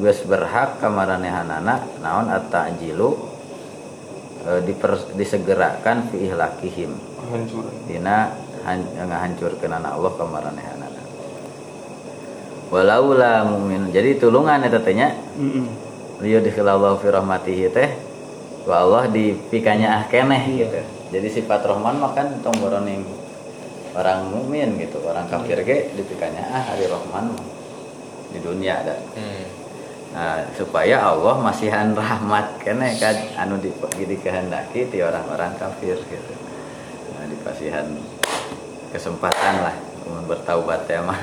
geus berhak kamaranehanana naon at-ta'jilu e, diper- disegerakan fi ihlakihim. Dina han- ngahancurkeun Allah kamaranehanana walaula mu'min jadi tulungan eta teh nya. Mm-mm. lieu dikhilallahu fi rahmatihi teh wa Allah dipikanya ah keneh gitu. Jadi sifat rahman mah kan tong boroning orang mukmin gitu orang kafir ge dipikanya ah hari rahman mah di dunia ada. Hmm. nah, supaya Allah masihan rahmat keneh kan anu di, dikehendaki ti orang-orang kafir gitu. Nah, dipasihan kesempatan lah bertaubat ya mah